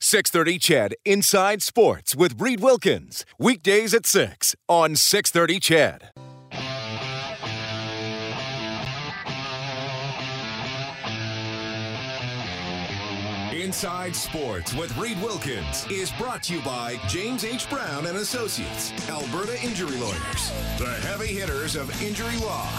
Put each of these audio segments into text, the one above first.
630 CHED Inside Sports with Reed Wilkins. Weekdays at 6 on 630 CHED. Inside Sports with Reed Wilkins is brought to you by James H. Brown and Associates, Alberta Injury Lawyers, the heavy hitters of injury law.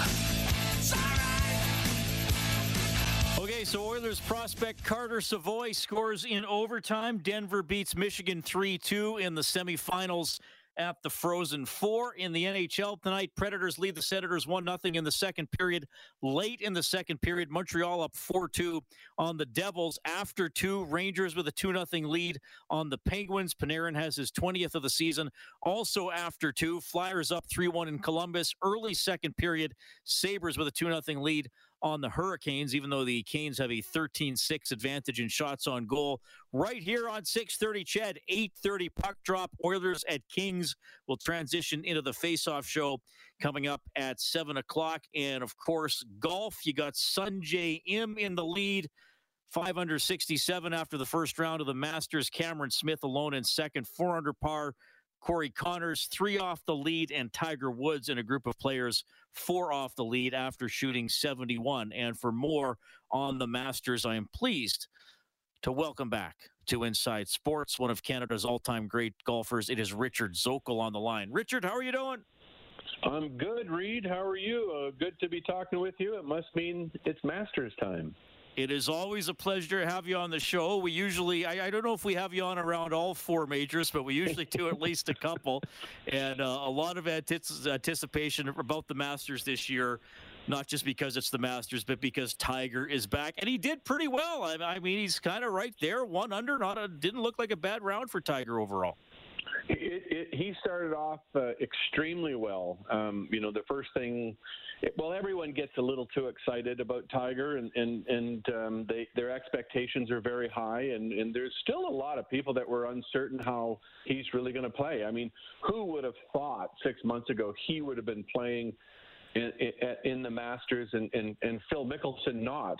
So Oilers prospect Carter Savoie scores in overtime. Denver beats Michigan 3 2 in the semifinals at the Frozen Four. In the NHL tonight, Predators lead the Senators 1 0 in the second period. Late in the second period, Montreal up 4 2 on the Devils. After two, Rangers with a 2 0 lead on the Penguins. Panarin has his 20th of the season. Also after two, Flyers up 3 1 in Columbus. Early second period, Sabres with a 2 0 lead on the Hurricanes, even though the Canes have a 13-6 advantage in shots on goal. Right here on 6:30, CHED 8:30 puck drop. Oilers at Kings will transition into the face-off show coming up at seven o'clock, and of course golf. You got Sungjae Im in the lead. 5 under 67 after the first round of the Masters. Cameron Smith alone in second, 4 under par Corey Conners, three off the lead, and Tiger Woods and a group of players, four off the lead after shooting 71. And for more on the Masters, I am pleased to welcome back to Inside Sports, one of Canada's all time great golfers. It is Richard Zokol on the line. Richard, how are you doing? I'm good, Reed. How are you? Uh, good to be talking with you. It must mean it's Masters time. It is always a pleasure to have you on the show. We usually, I, I, don't know if we have you on around all four majors, but we usually do at least a couple. And uh, a lot of anticipation about the Masters this year, not just because it's the Masters, but because Tiger is back. And he did pretty well. I, I mean, he's kind of right there, one under. Not a, didn't look like a bad round for Tiger overall. It, it, he started off uh, extremely well. Um, you know, the first thing, well, everyone gets a little too excited about Tiger, and and and um, they their expectations are very high, and and there's still a lot of people that were uncertain how he's really going to play. I mean, who would have thought six months ago he would have been playing in, in, in the Masters, and, and and Phil Mickelson not?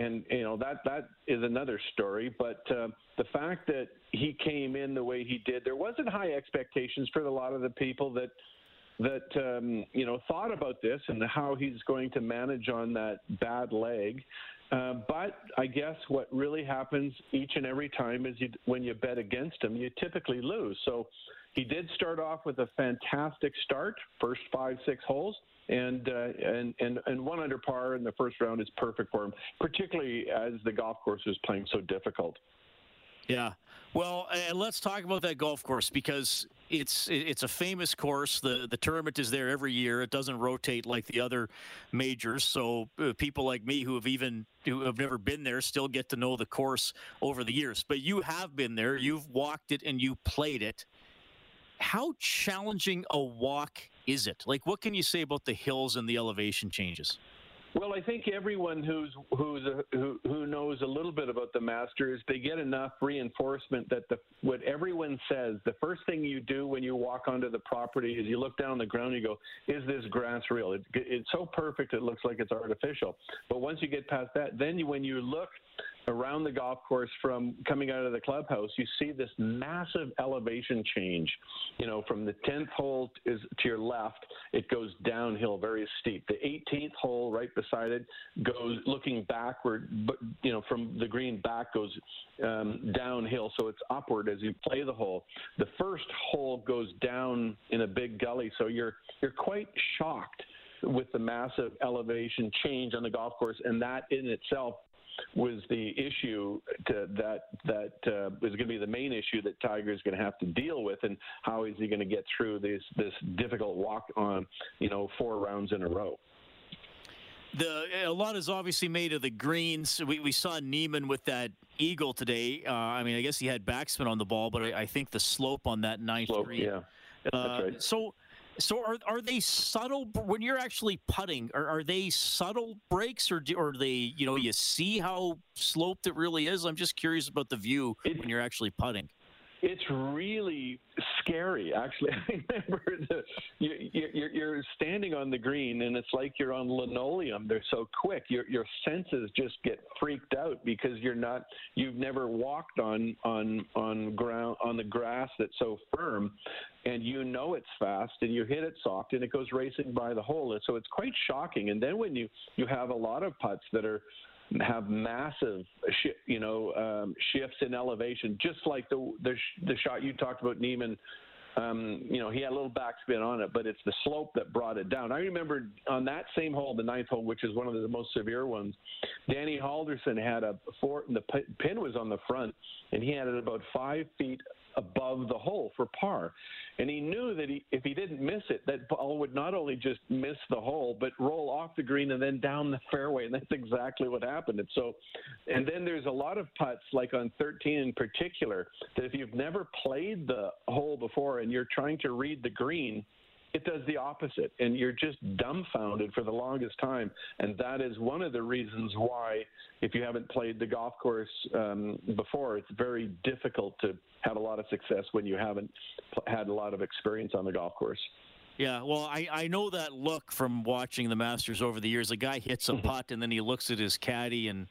And you know that that is another story. But uh, the fact that he came in the way he did, there wasn't high expectations for a lot of the people that that um, you know thought about this and how he's going to manage on that bad leg. Uh, but I guess what really happens each and every time is you, when you bet against him, you typically lose. So he did start off with a fantastic start, first five, six holes and uh, and and and one under par in the first round is perfect for him, particularly as the golf course is playing so difficult. Yeah. Well, and let's talk about that golf course because it's it's a famous course. The the tournament is there every year. It doesn't rotate like the other majors. So uh, people like me who have even who have never been there still get to know the course over the years. But you have been there. You've walked it and you played it. How challenging a walk is it? Like, what can you say about the hills and the elevation changes? Well, I think everyone who's who's a, who who knows a little bit about the Masters, they get enough reinforcement that the what everyone says. The first thing you do when you walk onto the property is you look down the ground. You go, "Is this grass real?" It, it's so perfect it looks like it's artificial. But once you get past that, then you, when you look around the golf course from coming out of the clubhouse, you see this massive elevation change. You know, from the 10th hole is to your left, it goes downhill very steep. The 18th hole right beside it goes looking backward, but you know, from the green back goes um, downhill, so it's upward as you play the hole. The first hole goes down in a big gully, so you're you're quite shocked with the massive elevation change on the golf course, and that in itself was the issue to, that that uh, was going to be the main issue that Tiger is going to have to deal with, and how is he going to get through this this difficult walk on you know four rounds in a row. The a lot is obviously made of the greens. We, we saw Niemann with that eagle today. Uh, I mean, I guess he had backspin on the ball, but I, I think the slope on that ninth Slope, green. yeah. Uh, That's right. So, so are are they subtle when you're actually putting? Are, are they subtle breaks, or do, or they you know you see how sloped it really is? I'm just curious about the view It- when you're actually putting. It's really scary, actually. I remember the, you, you, you're, you're standing on the green, and it's like you're on linoleum. They're so quick. Your your senses just get freaked out because you're not. You've never walked on on on ground on the grass that's so firm, and you know it's fast, and you hit it soft, and it goes racing by the hole. And so it's quite shocking. And then when you you have a lot of putts that are have massive, shi you know, um, shifts in elevation, just like the the, sh- the shot you talked about, Niemann. Um, you know, he had a little backspin on it, but it's the slope that brought it down. I remember on that same hole, the ninth hole, which is one of the most severe ones, Danny Halldorson had a four. The pin was on the front, and he had it about five feet above the hole for par. And he knew that he, if he didn't miss it, that ball would not only just miss the hole, but roll off the green and then down the fairway. And that's exactly what happened. And so, and then there's a lot of putts, like on 13 in particular, that if you've never played the hole before and you're trying to read the green, it does the opposite and you're just dumbfounded for the longest time and that is one of the reasons why if you haven't played the golf course um, before it's very difficult to have a lot of success when you haven't had a lot of experience on the golf course Yeah, well, I, I know that look from watching the Masters over the years. A guy hits a putt and then he looks at his caddy and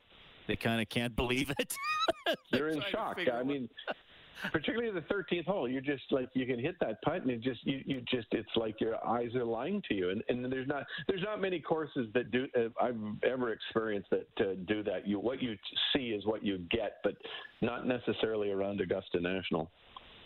they kind of can't believe it. They're in shock i mean particularly the 13th hole you're just like you can hit that putt and it just you, you just it's like your eyes are lying to you and, and there's not there's not many courses that do uh, i've ever experienced that uh, do that you what you see is what you get but not necessarily around augusta national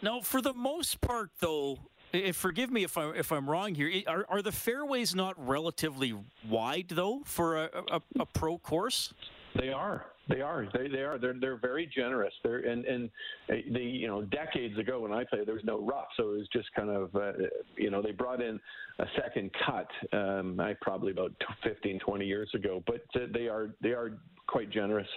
No, for the most part, though, i- forgive me if I'm if I'm wrong here. Are are the fairways not relatively wide though for a, a, a pro course? They are. They are. They, they are. They're they're very generous. They're and and the you know decades ago when I played there was no rough, so it was just kind of uh, you know they brought in a second cut. Um, I probably about 15, 20 years ago, but uh, they are they are quite generous.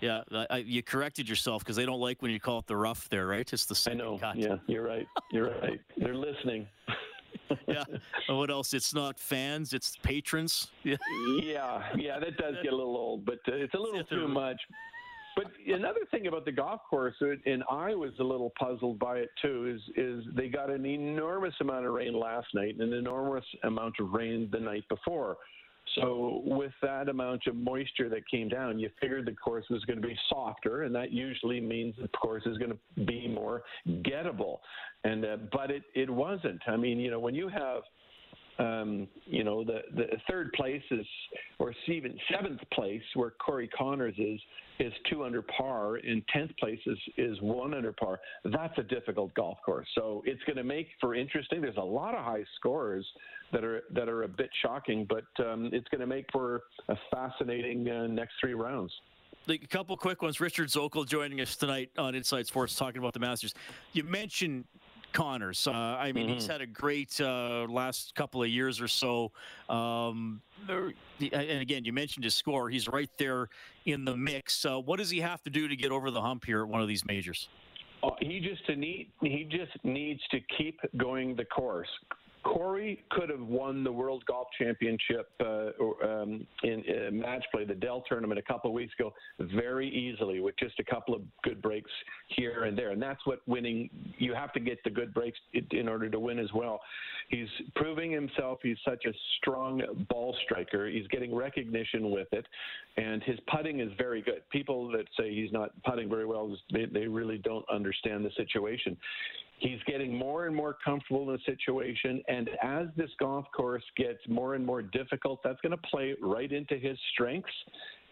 Yeah, I, I- you corrected yourself because they don't like when you call it the rough there, right? It's the I second know. cut. Yeah, you're right. You're right. They're listening. yeah. And what else? It's not fans, it's patrons. Yeah. yeah, yeah, that does get a little old, but uh, it's a little too much. But another thing about the golf course, uh, and I was a little puzzled by it too, is is they got an enormous amount of rain last night and an enormous amount of rain the night before. So with that amount of moisture that came down, you figured the course was going to be softer, and that usually means the course is going to be more gettable. And uh, but it it wasn't. I mean, you know, when you have um, you know, the, the third place is, or even seventh place, where Corey Conners is, is two under par, and tenth place is, is one under par. That's a difficult golf course. So it's going to make for interesting. There's a lot of high scores that are that are a bit shocking, but um, it's going to make for a fascinating uh, next three rounds. A couple quick ones. Richard Zokol joining us tonight on Inside Sports, talking about the Masters. You mentioned Conners. Uh, I mean, he's had a great uh, last couple of years or so. Um, and again, you mentioned his score. He's right there in the mix. Uh, what does he have to do to get over the hump here at one of these majors? Uh, he just need he just needs to keep going the course. Corey could have won the World Golf Championship uh, um, in uh, match play, the Dell tournament, a couple of weeks ago, very easily with just a couple of good breaks here and there. And that's what winning. You have to get the good breaks in- in order to win as well. He's proving himself. He's such a strong ball striker. He's getting recognition with it, and his putting is very good. People that say he's not putting very well, they, they really don't understand the situation. He's getting more and more comfortable in the situation, and as this golf course gets more and more difficult, that's going to play right into his strengths.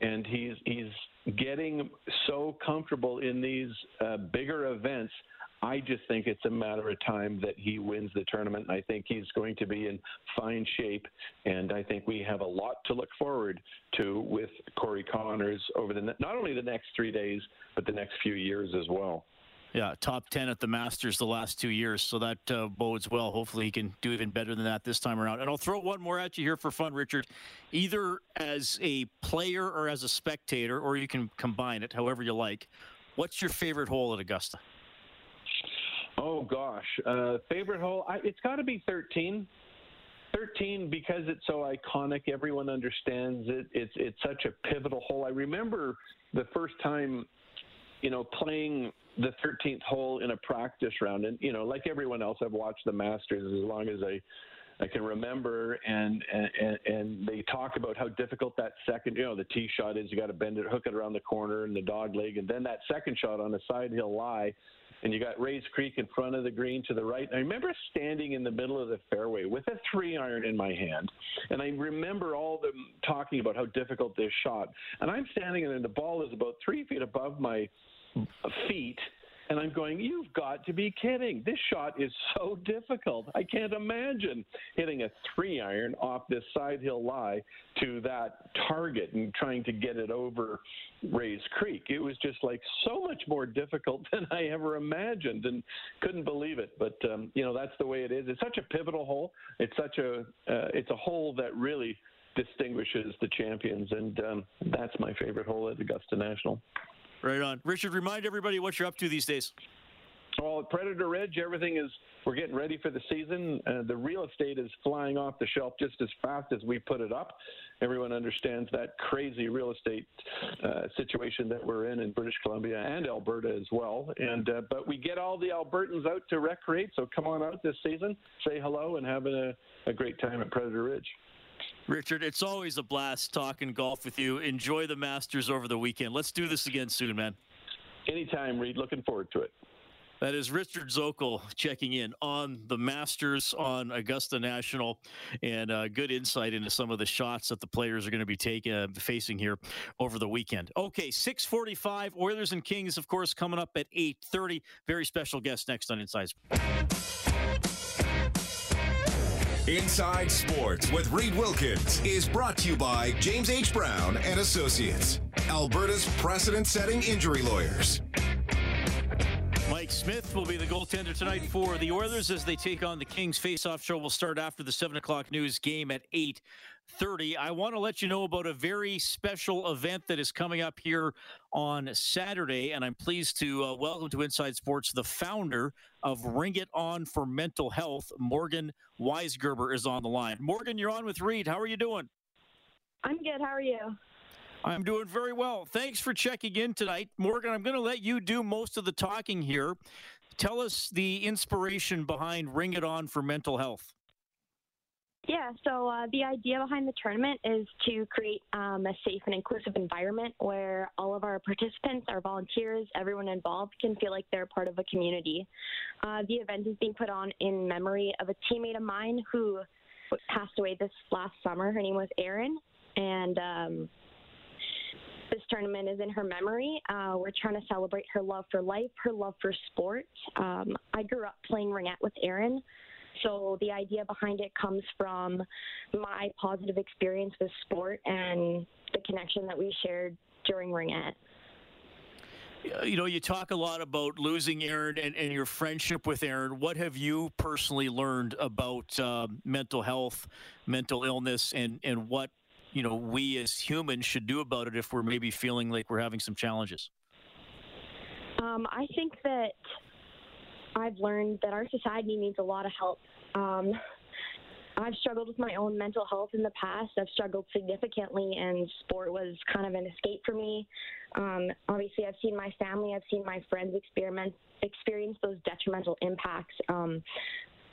And he's he's getting so comfortable in these uh, bigger events. I just think it's a matter of time that he wins the tournament. And I think he's going to be in fine shape, and I think we have a lot to look forward to with Corey Conners over the not only the next three days, but the next few years as well. Yeah, top 10 at the Masters the last two years. So that uh, bodes well. Hopefully, he can do even better than that this time around. And I'll throw one more at you here for fun, Richard. Either as a player or as a spectator, or you can combine it however you like. What's your favorite hole at Augusta? Oh, gosh. Uh, favorite hole? I, it's got to be 13. 13 because it's so iconic. Everyone understands it. It's it's such a pivotal hole. I remember the first time, you know, playing the 13th hole in a practice round, and you know, like everyone else, I've watched the Masters as long as I. I can remember, and, and and they talk about how difficult that second, you know, the tee shot is. You got to bend it, hook it around the corner, and the dog leg, and then that second shot on the side hill lie and you got Rae's Creek in front of the green to the right. I remember standing in the middle of the fairway with a three iron in my hand, and I remember all them talking about how difficult this shot. And I'm standing and the ball is about three feet above my feet and I'm going, you've got to be kidding. This shot is so difficult. I can't imagine hitting a three iron off this side hill lie to that target and trying to get it over Rae's Creek. It was just like so much more difficult than I ever imagined and couldn't believe it. But, um, you know, that's the way it is. It's such a pivotal hole. It's such a, uh, it's a hole that really distinguishes the champions. And um, that's my favorite hole at Augusta National. Right on. Richard, remind everybody what you're up to these days. Well, at Predator Ridge, everything is, we're getting ready for the season. Uh, the real estate is flying off the shelf just as fast as we put it up. Everyone understands that crazy real estate uh, situation that we're in in British Columbia and Alberta as well. And uh, But we get all the Albertans out to recreate, so come on out this season, say hello, and have a, a great time at Predator Ridge. Richard, it's always a blast talking golf with you. Enjoy the Masters over the weekend. Let's do this again soon, man. Anytime, Reed. Looking forward to it. That is Richard Zokol checking in on the Masters on Augusta National, and uh, good insight into some of the shots that the players are going to be taking uh, facing here over the weekend. Okay, six forty-five. Oilers and Kings, of course, coming up at eight thirty. Very special guest next on Inside. Inside Sports with Reed Wilkins is brought to you by James H. Brown and Associates, Alberta's precedent-setting injury lawyers. Mike Smith will be the goaltender tonight for the Oilers as they take on the Kings. Face-off show will start after the seven o'clock news game at eight thirty. I want to let you know about a very special event that is coming up here on Saturday, and I'm pleased to uh, welcome to Inside Sports the founder of Ring It On for Mental Health, Morgan Weisgerber, is on the line. Morgan, you're on with Reed. How are you doing? I'm good. How are you? I'm doing very well. Thanks for checking in tonight. Morgan, I'm going to let you do most of the talking here. Tell us the inspiration behind Ring It On for Mental Health. Yeah, so uh, the idea behind the tournament is to create um, a safe and inclusive environment where all of our participants, our volunteers, everyone involved can feel like they're part of a community. Uh, the event is being put on in memory of a teammate of mine who passed away this last summer. Her name was Erin, and um, this tournament is in her memory. Uh, we're trying to celebrate her love for life, her love for sport. Um, I grew up playing ringette with Erin. So the idea behind it comes from my positive experience with sport and the connection that we shared during Ringette. You know, you talk a lot about losing Erin and, and your friendship with Erin. What have you personally learned about uh, mental health, mental illness, and, and what, you know, we as humans should do about it if we're maybe feeling like we're having some challenges? Um, I think that I've learned that our society needs a lot of help. Um, I've struggled with my own mental health in the past. I've struggled significantly, and sport was kind of an escape for me. Um, obviously, I've seen my family, I've seen my friends experiment, experience those detrimental impacts. Um,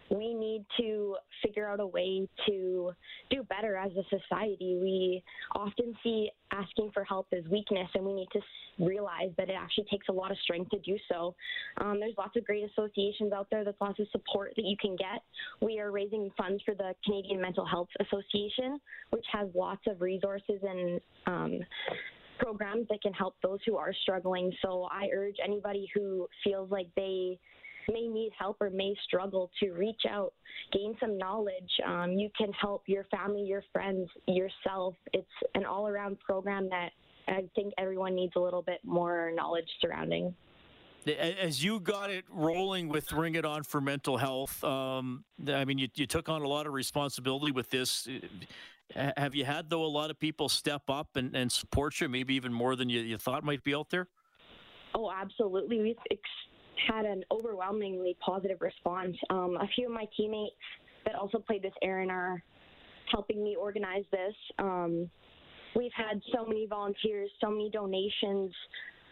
we need to figure out a way to do better as a society. We often see asking for help as weakness, and we need to realize that it actually takes a lot of strength to do so. Um, there's lots of great associations out there. There's lots of support that you can get. We are raising funds for the Canadian Mental Health Association, which has lots of resources and um, programs that can help those who are struggling. So I urge anybody who feels like they may need help or may struggle to reach out, gain some knowledge. Um, you can help your family, your friends, yourself. It's an all around program that I think everyone needs a little bit more knowledge surrounding. As you got it rolling with Ring It On for mental health, um, I mean, you, you took on a lot of responsibility with this. Have you had, though, a lot of people step up and, and support you, maybe even more than you, you thought might be out there? Oh, absolutely. We've ex- had an overwhelmingly positive response. Um, a few of my teammates that also played with Erin are helping me organize this. Um, we've had so many volunteers, so many donations.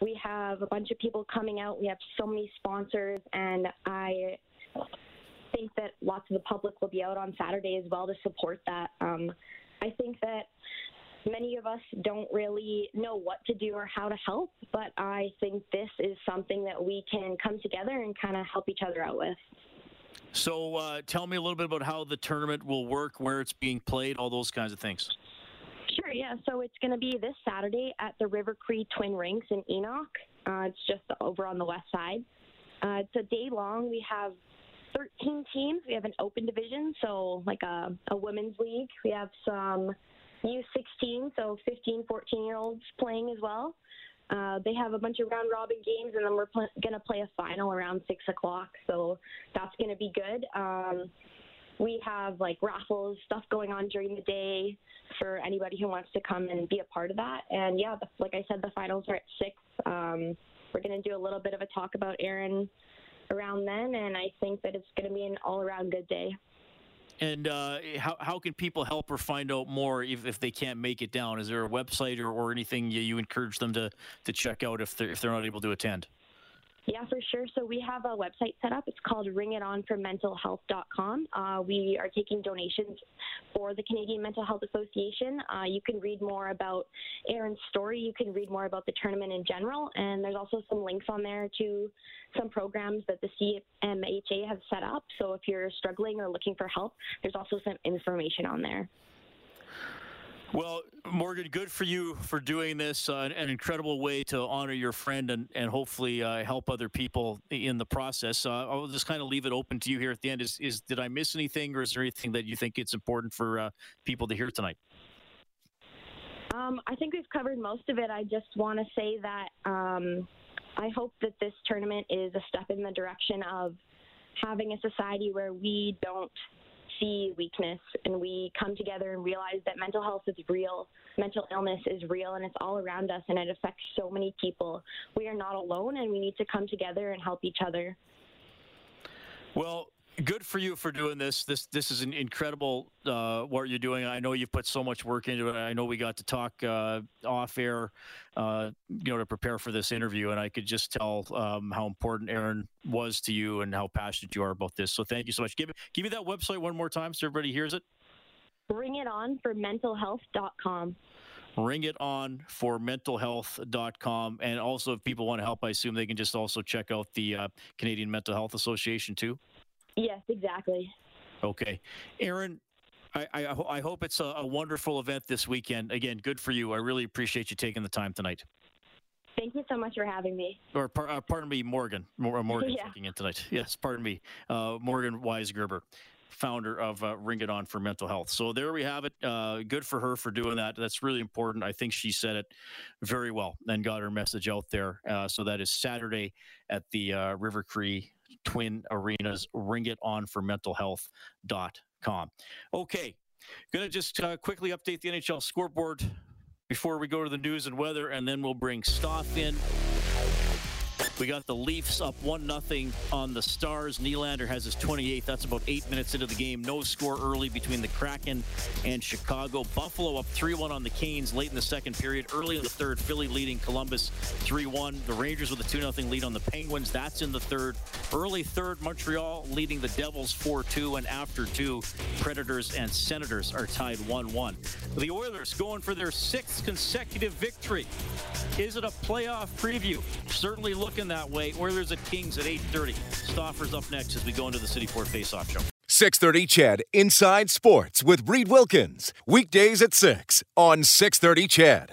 We have a bunch of people coming out. We have so many sponsors, and I think that lots of the public will be out on Saturday as well to support that. Um, I think that many of us don't really know what to do or how to help, but I think this is something that we can come together and kind of help each other out with. So, uh, tell me a little bit about how the tournament will work, where it's being played, all those kinds of things. Sure, yeah. So it's going to be this Saturday at the River Cree Twin Rinks in Enoch. Uh, it's just over on the west side. Uh, it's a day long. We have 13 teams. We have an open division, so like a, a women's league. We have some U16, so 15, 14 year olds playing as well. Uh, they have a bunch of round robin games, and then we're pl- going to play a final around 6 o'clock, so that's going to be good. Um, we have like raffles, stuff going on during the day for anybody who wants to come and be a part of that. And yeah, the, like I said, the finals are at 6. Um, we're going to do a little bit of a talk about Erin around then, and I think that it's going to be an all around good day. And uh, how, how can people help or find out more if, if they can't make it down? Is there a website or, or anything you, you encourage them to, to check out if they're, if they're not able to attend? Yeah, for sure. So we have a website set up. It's called ringitonformentalhealth.com. Uh, we are taking donations for the Canadian Mental Health Association. Uh, you can read more about Erin's story. You can read more about the tournament in general. And there's also some links on there to some programs that the CMHA has set up. So if you're struggling or looking for help, there's also some information on there. Well, Morgan, good for you for doing this. Uh, an incredible way to honor your friend and, and hopefully uh, help other people in the process. Uh, I'll just kind of leave it open to you here at the end. Is, is did I miss anything, or is there anything that you think it's important for uh, people to hear tonight? Um, I think we've covered most of it. I just want to say that um, I hope that this tournament is a step in the direction of having a society where we don't see weakness and we come together and realize that mental health is real, mental illness is real, and it's all around us and it affects so many people. We are not alone and we need to come together and help each other. Well, good for you for doing this. This this is an incredible uh, what you're doing. I know you've put so much work into it. I know we got to talk uh, off air, uh, you know, to prepare for this interview, and I could just tell um, how important Erin was to you and how passionate you are about this. So thank you so much. Give give me that website one more time so everybody hears it. Bring it on for mentalhealth.com ring it on for mentalhealth.com and also if people want to help i assume they can just also check out the uh, canadian mental health association too Yes, exactly. Okay. Erin, I, I, I hope it's a, a, wonderful event this weekend. Again, good for you. I really appreciate you taking the time tonight. Thank you so much for having me. Or uh, pardon me, Morgan. Morgan yeah. in tonight. Yes, pardon me. Uh, Morgan Weisgerber, founder of uh, Ring It On for Mental Health. So there we have it. Uh, good for her for doing that. That's really important. I think she said it very well and got her message out there. Uh, so that is Saturday at the uh, River Cree Twin Arenas. Ring it on for mentalhealth.com. Okay. Going to just uh, quickly update the NHL scoreboard before we go to the news and weather, and then we'll bring Stoff in. We got the Leafs up 1 0 on the Stars. Nylander has his 28th. That's about eight minutes into the game. No score early between the Kraken and Chicago. Buffalo up 3 1 on the Canes late in the second period. Early in the third, Philly leading Columbus 3 1. The Rangers with a 2 0 lead on the Penguins. That's in the third. Early third, Montreal leading the Devils 4 2. And after two, Predators and Senators are tied 1 1. The Oilers going for their sixth consecutive victory. Is it a playoff preview? Certainly looking that way. Oilers at Kings at 8.30. Stauffer's up next as we go into the City Ford Face-Off Show. 630 CHED Inside Sports with Reed Wilkins. Weekdays at 6 on 630 CHED.